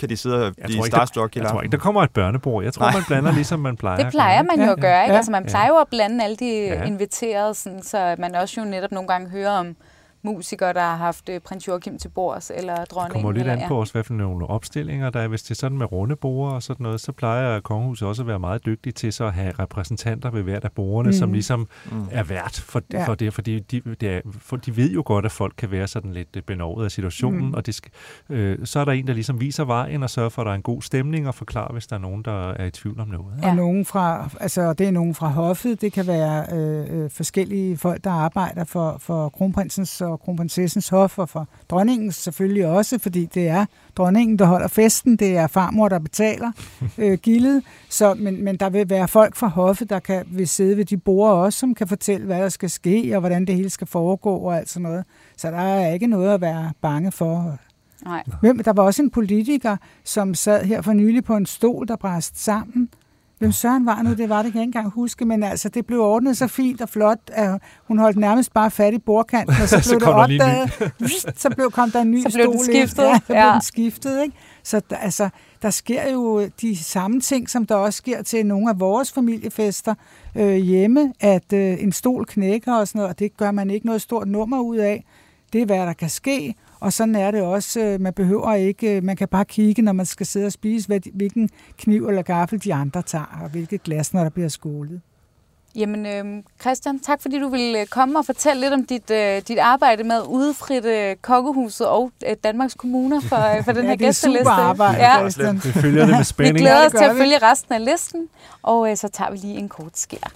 kan de sidde og Jeg blive tror, ikke, der, starstruck hele jeg tror ikke, der kommer et børnebord. Jeg tror, Nej. man blander ligesom man plejer. Det plejer man jo at gøre, ikke? Ja. Altså man plejer jo at blande alle de Ja. inviterede, sådan, så man også jo netop nogle gange hører om musikere, der har haft øh, prins Joachim til bords, eller Det dronningen. kommer lidt eller, an på også, hvad for nogle opstillinger der er. Hvis det er sådan med runde borde og sådan noget, så plejer kongehuset også at være meget dygtig til så at have repræsentanter ved hvert af bordene, mm. som Mhm. ligesom Mm. er vært for, Ja. for det, fordi de, det er, for de ved jo godt, at folk kan være sådan lidt øh, benovet af situationen, Mm. mm. og det skal, øh, så er der en, der ligesom viser vejen og sørger for, at der er en god stemning og forklarer, hvis der er nogen, der er i tvivl om noget. Ja. Og nogen fra, altså det er nogen fra hoffet, det kan være øh, øh, forskellige folk, der arbejder for, for kronprinsens og kronprinsessens hof, og for dronningens selvfølgelig også, fordi det er dronningen, der holder festen, det er farmor, der betaler <laughs> øh, gildet, så, men, men der vil være folk fra hoffet, der kan, vil sidde ved de borde også, som kan fortælle, hvad der skal ske, og hvordan det hele skal foregå, og alt sådan noget. Så der er ikke noget at være bange for. Nej. Hvem, der var også en politiker, som sad her for nylig på en stol, der bræst sammen. Hvem Søren var nu, det var det, kan jeg ikke engang huske, men altså, det blev ordnet så fint og flot, at hun holdt nærmest bare fat i bordkanten, og så <laughs> Så blev det lige en opdaget. så blev, kom der en ny Så blev den stol ind. skiftet, Ja, så blev ja. den skiftet, ikke? Så der, altså, der sker jo de samme ting, som der også sker til nogle af vores familiefester øh, hjemme, at øh, en stol knækker og sådan noget, og det gør man ikke noget stort nummer ud af. Det er, hvad der kan ske, og sådan er det også. øh, Man behøver ikke, øh, man kan bare kigge, når man skal sidde og spise, hvad, hvilken kniv eller gaffel de andre tager, og hvilket glas, når der bliver skålet. Jamen, øh, Christian, tak fordi du ville komme og fortælle lidt om dit, øh, dit arbejde med at udfritte Kokkehuset og øh, Danmarks Kommuner for, øh, for <laughs> den Ja, her det er gæsteliste. super arbejde, Ja, Christian. Vi følger det med <laughs> vi spænding. glæder Ja, os til at vi. følge resten af listen, og øh, så tager vi lige en kort skær.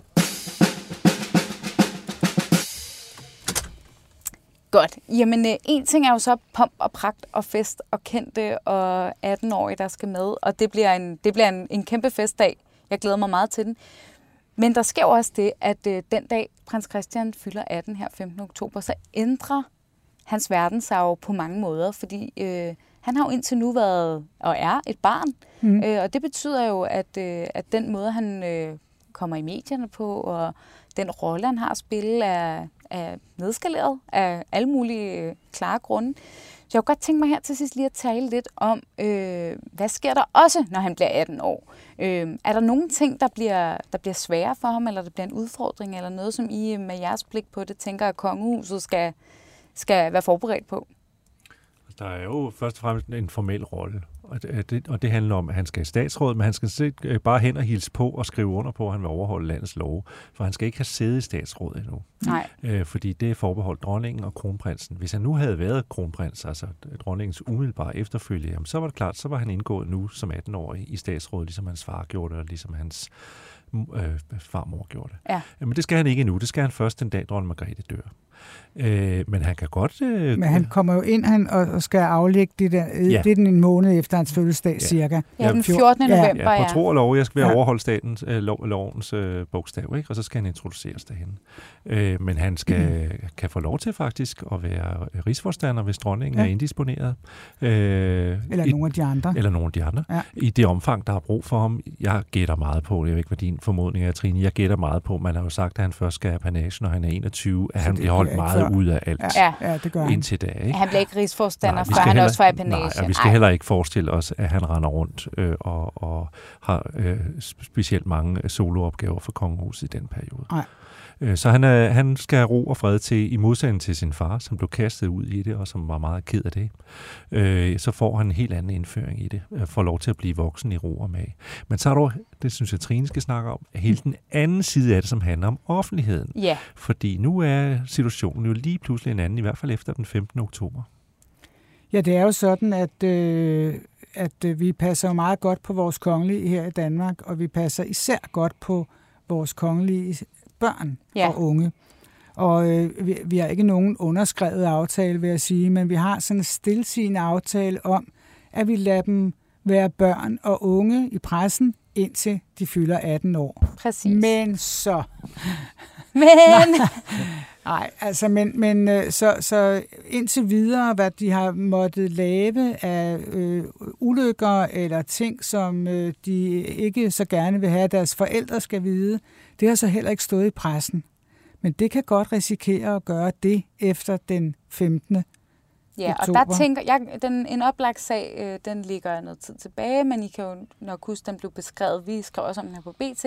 Godt. Jamen, øh, en ting er jo så pomp og pragt og fest og kendte og 18-årige, der skal med. Og det bliver, en, det bliver en, en kæmpe festdag. Jeg glæder mig meget til den. Men der sker jo også det, at øh, den dag prins Christian fylder 18 her 15. oktober, så ændrer hans verdensarv på mange måder, fordi øh, han har jo indtil nu været og er et barn, mm. øh, og det betyder jo, at, øh, at den måde, han øh, kommer i medierne på, og den rolle, han har at spille, er, er nedskaleret af alle mulige øh, klare grunde. Så jeg kunne godt tænke mig her til sidst lige at tale lidt om, øh, hvad sker der også, når han bliver 18 år? Øh, er der nogle ting, der bliver, der bliver svære for ham, eller der bliver en udfordring, eller noget, som I øh, med jeres blik på det tænker, at kongehuset skal, skal være forberedt på? Der er jo først og fremmest en formel rolle, og det, og det handler om, at han skal i statsråd, men han skal se, øh, bare hen og hilse på og skrive under på, at han vil overholde landets lov. For han skal ikke have sæde i statsråd endnu. Nej. Øh, fordi det er forbeholdt dronningen og kronprinsen. Hvis han nu havde været kronprins, altså dronningens umiddelbare efterfølge, jamen, så var det klart, så var han indgået nu som 18-årig i statsråd, ligesom hans far gjorde det, og ligesom hans øh, farmor gjorde det. Ja. Men det skal han ikke endnu. Det skal han først den dag, dronning Margrethe dør. Øh, men han kan godt... Øh, men han kommer jo ind han, og, og skal aflægge det der. Øh, ja. Det er den en måned efter hans fødselsdag, ja. cirka. Ja, den 14. Ja. november, ja. På tro og lov, jeg skal være ja. overholde statens, øh, lov, lovens øh, bogstav, ikke? og så skal han introduceres derhen. Øh, men han skal, mm. kan få lov til faktisk at være rigsforstander, hvis dronningen ja. er indisponeret. Øh, eller i, nogle af de andre. Eller nogle af de andre. Ja. I det omfang, der er brug for ham. Jeg gætter meget på, jeg ved ikke, hvad din formodning er, Trine, jeg gætter meget på, man har jo sagt, at han først skal have panage, når han er 21, at han bliver holdt meget ud af alt ja. Ja, det gør indtil da. Ikke? Han bliver ikke rigsforstander, for han heller, også får apanage. Nej, og vi skal Ej. heller ikke forestille os, at han render rundt øh, og, og har øh, specielt mange soloopgaver for kongehuset i den periode. Nej. Øh, så han, er, han skal have ro og fred til, i modsætning til sin far, som blev kastet ud i det, og som var meget ked af det. Øh, så får han en helt anden indføring i det, øh, får lov til at blive voksen i ro og mag. Men så er der det synes jeg, Trine skal snakke om, hele den anden side af det, som handler om offentligheden. Ja. Fordi nu er situationen jo lige pludselig en anden, i hvert fald efter den 15. oktober. Ja, det er jo sådan, at, øh, at øh, vi passer meget godt på vores kongelige her i Danmark, og vi passer især godt på vores kongelige børn ja. og unge. Og øh, vi, vi har ikke nogen underskrevet aftale, vil jeg sige, men vi har sådan en stilsigende aftale om, at vi lader dem være børn og unge i pressen, indtil de fylder 18 år. Præcis. Men så... <laughs> Men... <laughs> Nej, altså, men, men øh, så, så indtil videre, hvad de har måttet lave af øh, ulykker eller ting, som øh, de ikke så gerne vil have, at deres forældre skal vide, det har så heller ikke stået i pressen. Men det kan godt risikere at gøre det efter den 15. Ja, oktober. og der tænker jeg, den, en oplagt sag, øh, den ligger noget tid tilbage, men I kan jo nok huske, den blev beskrevet, vi skrev også om den her på BT,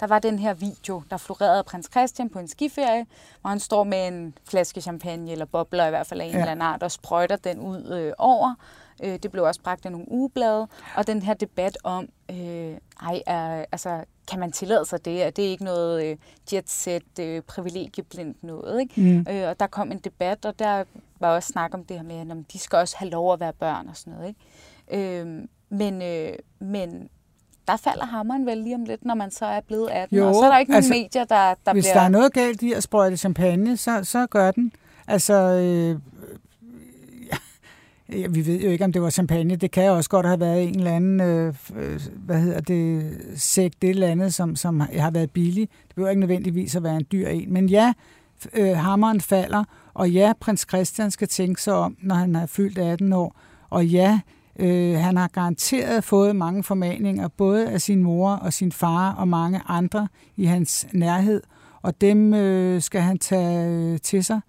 der var den her video, der florerede af prins Christian på en skiferie, hvor han står med en flaske champagne, eller bobler i hvert fald af en ja. eller anden art, og sprøjter den ud øh, over. Øh, det blev også bragt af nogle ugeblade, og den her debat om, øh, ej, er, altså, kan man tillade sig det? Er det ikke noget øh, jet-set, øh, privilegieblindt noget? Ikke? Mm. Øh, og der kom en debat, og der var også snak om det her med, at de skal også have lov at være børn og sådan noget. Ikke? Øh, men, øh, men der falder hammeren vel lige om lidt, når man så er blevet 18, jo, og så er der ikke altså, nogen medier, der, der hvis bliver... Hvis der er noget galt i at sprøjte champagne, så, så gør den. Altså, øh, ja, vi ved jo ikke, om det var champagne. Det kan jo også godt have været en eller anden, øh, øh, hvad hedder det, sæk, det eller andet, som, som har været billig. Det behøver ikke nødvendigvis at være en dyr en. Men ja, øh, hammeren falder, og ja, prins Christian skal tænke sig om, når han er fyldt 18 år. Og ja, øh, han har garanteret fået mange formaninger, både af sin mor og sin far og mange andre i hans nærhed. Og dem øh, skal han tage øh, til sig,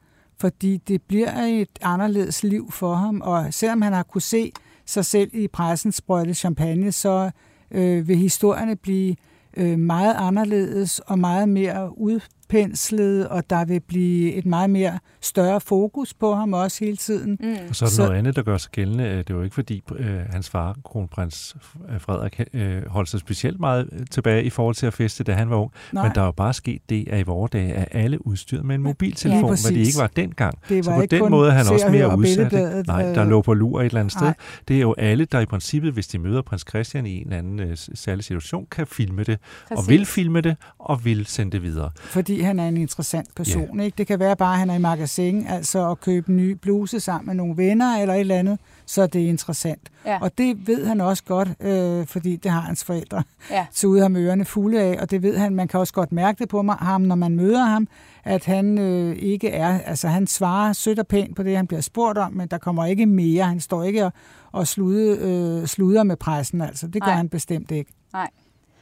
fordi det bliver et anderledes liv for ham. Og selvom han har kunne se sig selv i pressen sprøjte champagne, så øh, vil historierne blive øh, meget anderledes og meget mere ud udpenslet, og der vil blive et meget mere større fokus på ham også hele tiden. Mm. Og så er der så, noget andet, der gør sig gældende. Det er jo ikke fordi øh, hans far, kronprins Frederik, øh, holdt sig specielt meget øh, tilbage i forhold til at feste, da han var ung. Nej. Men der er jo bare sket det, at i vores dage er alle udstyret med en mobiltelefon, ja, hvad det ikke var dengang. Det var så på den måde er han også mere udsat. Nej, der lå på lur et eller andet Nej. sted. Det er jo alle, der i princippet, hvis de møder prins Christian i en eller anden øh, særlig situation, kan filme det, Præcis. og vil filme det, og vil sende det videre. Fordi fordi han er en interessant person. Yeah. Ikke? Det kan være bare, at han er i magasin, altså at købe en ny bluse sammen med nogle venner eller et eller andet, så det er interessant. Ja. Og det ved han også godt, øh, fordi det har hans forældre ja. så ud ham ørerne fulde af, og det ved han, man kan også godt mærke det på ham, når man møder ham, at han øh, ikke er, altså han svarer sødt og pænt på det, han bliver spurgt om, men der kommer ikke mere. Han står ikke og, og slude, øh, sluder med pressen, altså. Det gør Nej. han bestemt ikke. Nej.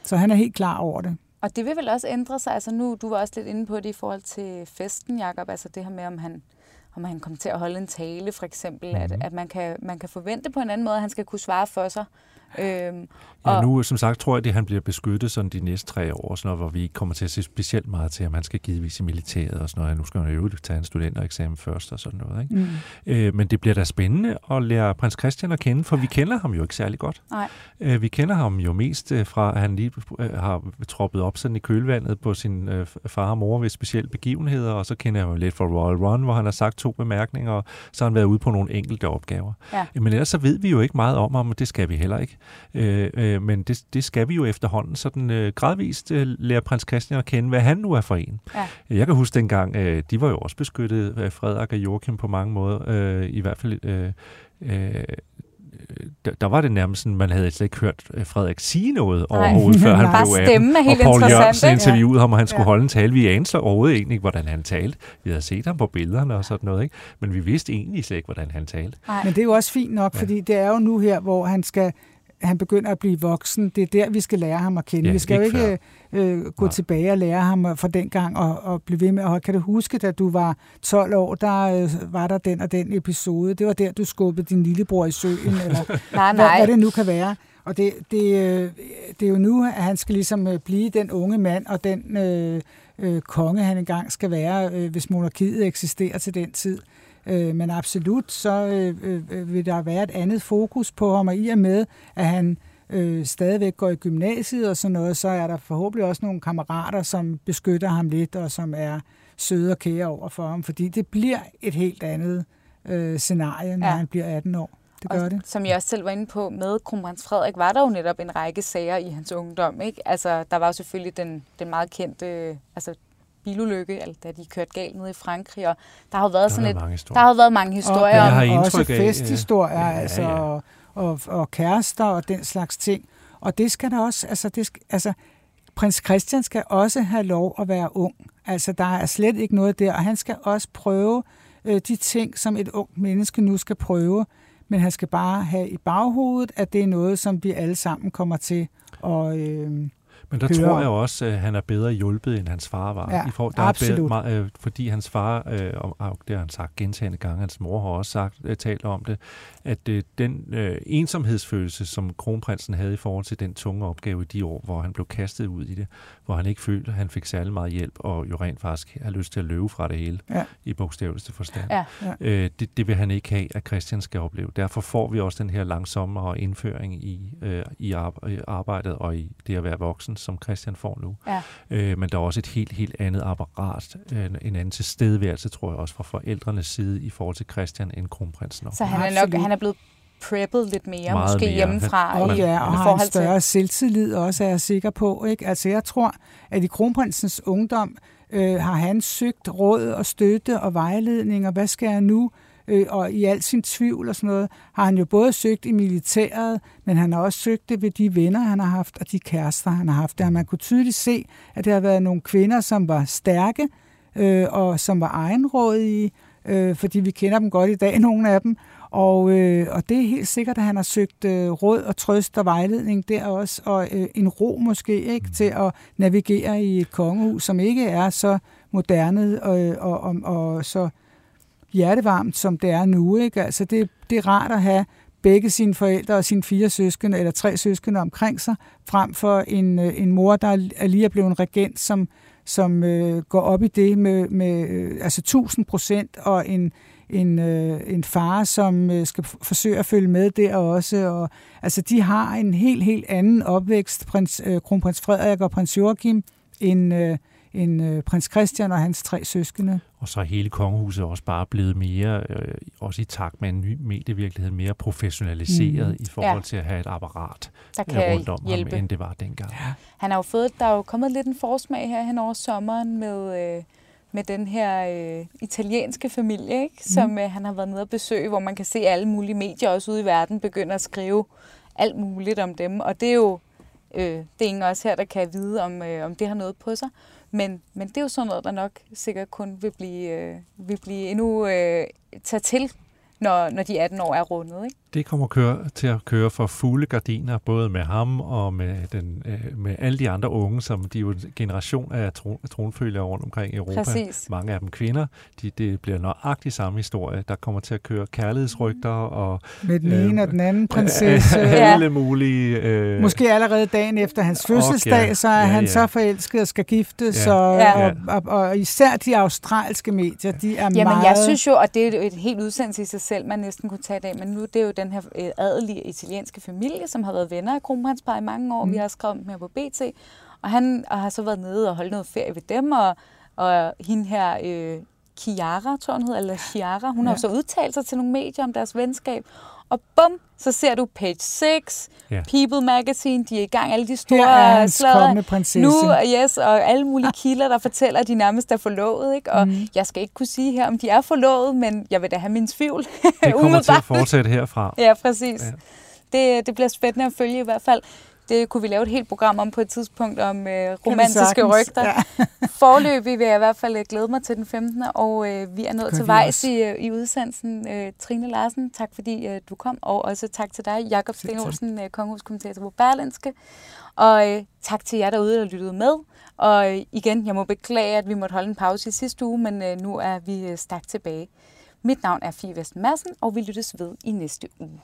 Så han er helt klar over det. Og det vil vel også ændre sig, altså nu, du var også lidt inde på det i forhold til festen, Jacob, altså det her med, om han, om han kommer til at holde en tale, for eksempel, mm-hmm. at, mhm. at man, kan, man kan forvente på en anden måde, at han skal kunne svare for sig. Øhm, og ja, nu som sagt tror jeg, at han bliver beskyttet sådan de næste tre år, sådan noget, hvor vi ikke kommer til at se specielt meget til, at man skal givetvis i militæret og sådan noget. Nu skal man jo tage en studentereksamen først og sådan noget. Ikke? Mm. Øh, men det bliver da spændende at lære prins Christian at kende, for vi kender ham jo ikke særlig godt. Nej. Øh, vi kender ham jo mest øh, fra, at han lige øh, har troppet op sådan i kølvandet på sin øh, far og mor ved specielle begivenheder, og så kender jeg jo lidt fra Royal Run, hvor han har sagt to bemærkninger, og så har han været ude på nogle enkelte opgaver. Ja. Men ellers så ved vi jo ikke meget om ham, og det skal vi heller ikke. Øh, øh, men det, det skal vi jo efterhånden sådan øh, gradvist øh, lære prins Christian at kende, hvad han nu er for en. Ja. Jeg kan huske dengang, øh, de var jo også beskyttet af Frederik og Joachim på mange måder, øh, i hvert fald... Øh, øh, der, der var det nærmest sådan, man havde slet ikke hørt øh, Frederik sige noget Nej. overhovedet, før han blev 18. Er helt og Paul Jørgensen interviewede ja. ham, og han skulle ja. holde en tale. Vi anede overhovedet egentlig ikke, hvordan han talte. Vi havde set ham på billederne og sådan noget, ikke? men vi vidste egentlig slet ikke, hvordan han talte. Nej. Men det er jo også fint nok, ja. fordi det er jo nu her, hvor han skal han begynder at blive voksen. Det er der, vi skal lære ham at kende. Ja, vi skal jo ikke øh, gå Nej. tilbage og lære ham fra den gang og, og blive ved med. Og kan du huske, da du var 12 år, der øh, var der den og den episode. Det var der, du skubbede din lillebror i søen, <laughs> eller nej, nej. Hvad, hvad det nu kan være. Og det, det, øh, det er jo nu, at han skal ligesom øh, blive den unge mand og den øh, øh, konge, han engang skal være, øh, hvis monarkiet eksisterer til den tid. Øh, men absolut, så øh, øh, vil der være et andet fokus på ham, og i og med, at han øh, stadigvæk går i gymnasiet og sådan noget, så er der forhåbentlig også nogle kammerater, som beskytter ham lidt, og som er søde og kære over for ham, fordi det bliver et helt andet øh, scenarie, når ja. han bliver 18 år. Det gør og, det. Som jeg også selv var inde på med kronprins Frederik, var der jo netop en række sager i hans ungdom. Ikke? Altså, der var jo selvfølgelig den, den meget kendte, altså bilulykke, eller da de kørte galt ned i Frankrig, og der har jo været der sådan et, der har været mange historier. Og, jeg har også festhistorier, ja, altså, ja, ja. Og, og, og kærester og den slags ting. Og det skal der også, altså, det skal, altså prins Christian skal også have lov at være ung. Altså, der er slet ikke noget der, og han skal også prøve øh, de ting, som et ungt menneske nu skal prøve, men han skal bare have i baghovedet, at det er noget, som vi alle sammen kommer til at, øh, men der høre. tror jeg også, at han er bedre hjulpet, end hans far var. Ja, I for, der absolut. Er bedre, øh, fordi hans far, øh, og det har han sagt gentagende gange, hans mor har også sagt, øh, talt om det, at øh, den øh, ensomhedsfølelse, som kronprinsen havde i forhold til den tunge opgave i de år, hvor han blev kastet ud i det, hvor han ikke følte, at han fik særlig meget hjælp, og jo rent faktisk har lyst til at løbe fra det hele, ja. i bogstaveligste forstand. Ja. Ja. Øh, det, det vil han ikke have, at Christian skal opleve. Derfor får vi også den her langsommere indføring i, øh, i arbejdet og i det at være voksen, som Christian får nu. Ja. Øh, men der er også et helt, helt andet apparat, en, en anden tilstedeværelse, tror jeg også, fra forældrenes side i forhold til Christian end kronprinsen. Så han er nok han er blevet preppet lidt mere, Meget måske mere. hjemmefra. Og, ja, og har en større til... selvtillid også, er jeg sikker på. Ikke? Altså jeg tror, at i kronprinsens ungdom øh, har han søgt råd og støtte og vejledning, og hvad skal jeg nu? Øh, og i al sin tvivl og sådan noget, har han jo både søgt i militæret, men han har også søgt det ved de venner, han har haft, og de kærester, han har haft. Der man kunne tydeligt se, at det har været nogle kvinder, som var stærke, øh, og som var egenrådige, øh, fordi vi kender dem godt i dag, <laughs> nogle af dem, og, øh, og det er helt sikkert, at han har søgt øh, råd og trøst og vejledning der også, og øh, en ro måske ikke til at navigere i et kongehus, som ikke er så moderne og, og, og, og så hjertevarmt, som det er nu. Ikke? Altså det, det er rart at have begge sine forældre og sine fire søskende, eller tre søskende omkring sig, frem for en, øh, en mor, der er lige er blevet en regent, som, som øh, går op i det med, med øh, altså 1000 procent, og en, en, øh, en far, som øh, skal forsøge at følge med der også. Og, altså, de har en helt, helt anden opvækst, prins, øh, kronprins Frederik og prins Joachim, end, øh, en øh, prins Christian og hans tre søskende. Og så er hele kongehuset også bare blevet mere, øh, også i takt med en ny medievirkelighed, mere professionaliseret mm. i forhold ja. til at have et apparat der kan rundt om hjælpe. ham, end det var dengang. Ja. Han har jo fået, der er jo kommet lidt en forsmag her hen over sommeren med... Øh, med den her øh, italienske familie, ikke? som mm. øh, han har været nede og besøge, hvor man kan se alle mulige medier også ude i verden begynde at skrive alt muligt om dem. Og det er jo øh, det er ingen også her, der kan vide, om, øh, om det har noget på sig. Men, men det er jo sådan noget, der nok sikkert kun vil blive, øh, vil blive endnu øh, taget til når, når de 18 år er rundet. Ikke? Det kommer køre, til at køre for fulde gardiner, både med ham og med, den, øh, med alle de andre unge, som de er jo en generation af tron, tronfølgere rundt omkring i Europa. Præcis. Mange af dem kvinder. De, det bliver nøjagtigt samme historie. Der kommer til at køre kærlighedsrygter og... Med den ene øh, og den anden <laughs> prinsesse. alle ja. mulige... Øh, Måske allerede dagen efter hans fødselsdag, ja, så er ja, han ja. så forelsket og skal giftes. Ja. Og, ja. og, og, og især de australske medier, de er Jamen, meget... jeg synes jo, og det er et helt udsendelse i sig selv, man næsten kunne tage i dag, men nu det er jo den her øh, adelige italienske familie, som har været venner af kronprinsparet i mange år. Mm. Vi har skrevet dem her på BT, og han og har så været nede og holdt noget ferie ved dem, og, og hende her, øh, Chiara, tror hun hedder, eller Chiara, hun ja. har så udtalt sig til nogle medier om deres venskab, og bum, så ser du Page 6, yeah. People Magazine, de er i gang, alle de store slader. Nu, yes, og alle mulige kilder, der fortæller, at de nærmest er forlovet. Ikke? Og mm. jeg skal ikke kunne sige her, om de er forlovet, men jeg vil da have min tvivl. Det kommer til at <laughs> fortsætte herfra. Ja, præcis. Ja. Det, det bliver spændende at følge i hvert fald. Det kunne vi lave et helt program om på et tidspunkt, om øh, romantiske rygter. Ja. <laughs> Forløbig vil jeg i hvert fald øh, glæde mig til den 15. Og øh, vi er nået til vejs i, øh, i udsendelsen. Øh, Trine Larsen, tak fordi øh, du kom. Og også tak til dig, Jakob Sten Olsen, øh, kongehuskommentator på Berlinske. Og øh, tak til jer derude, der lyttede med. Og øh, igen, jeg må beklage, at vi måtte holde en pause i sidste uge, men øh, nu er vi øh, stærkt tilbage. Mit navn er Fie Vesten Madsen, og vi lyttes ved i næste uge.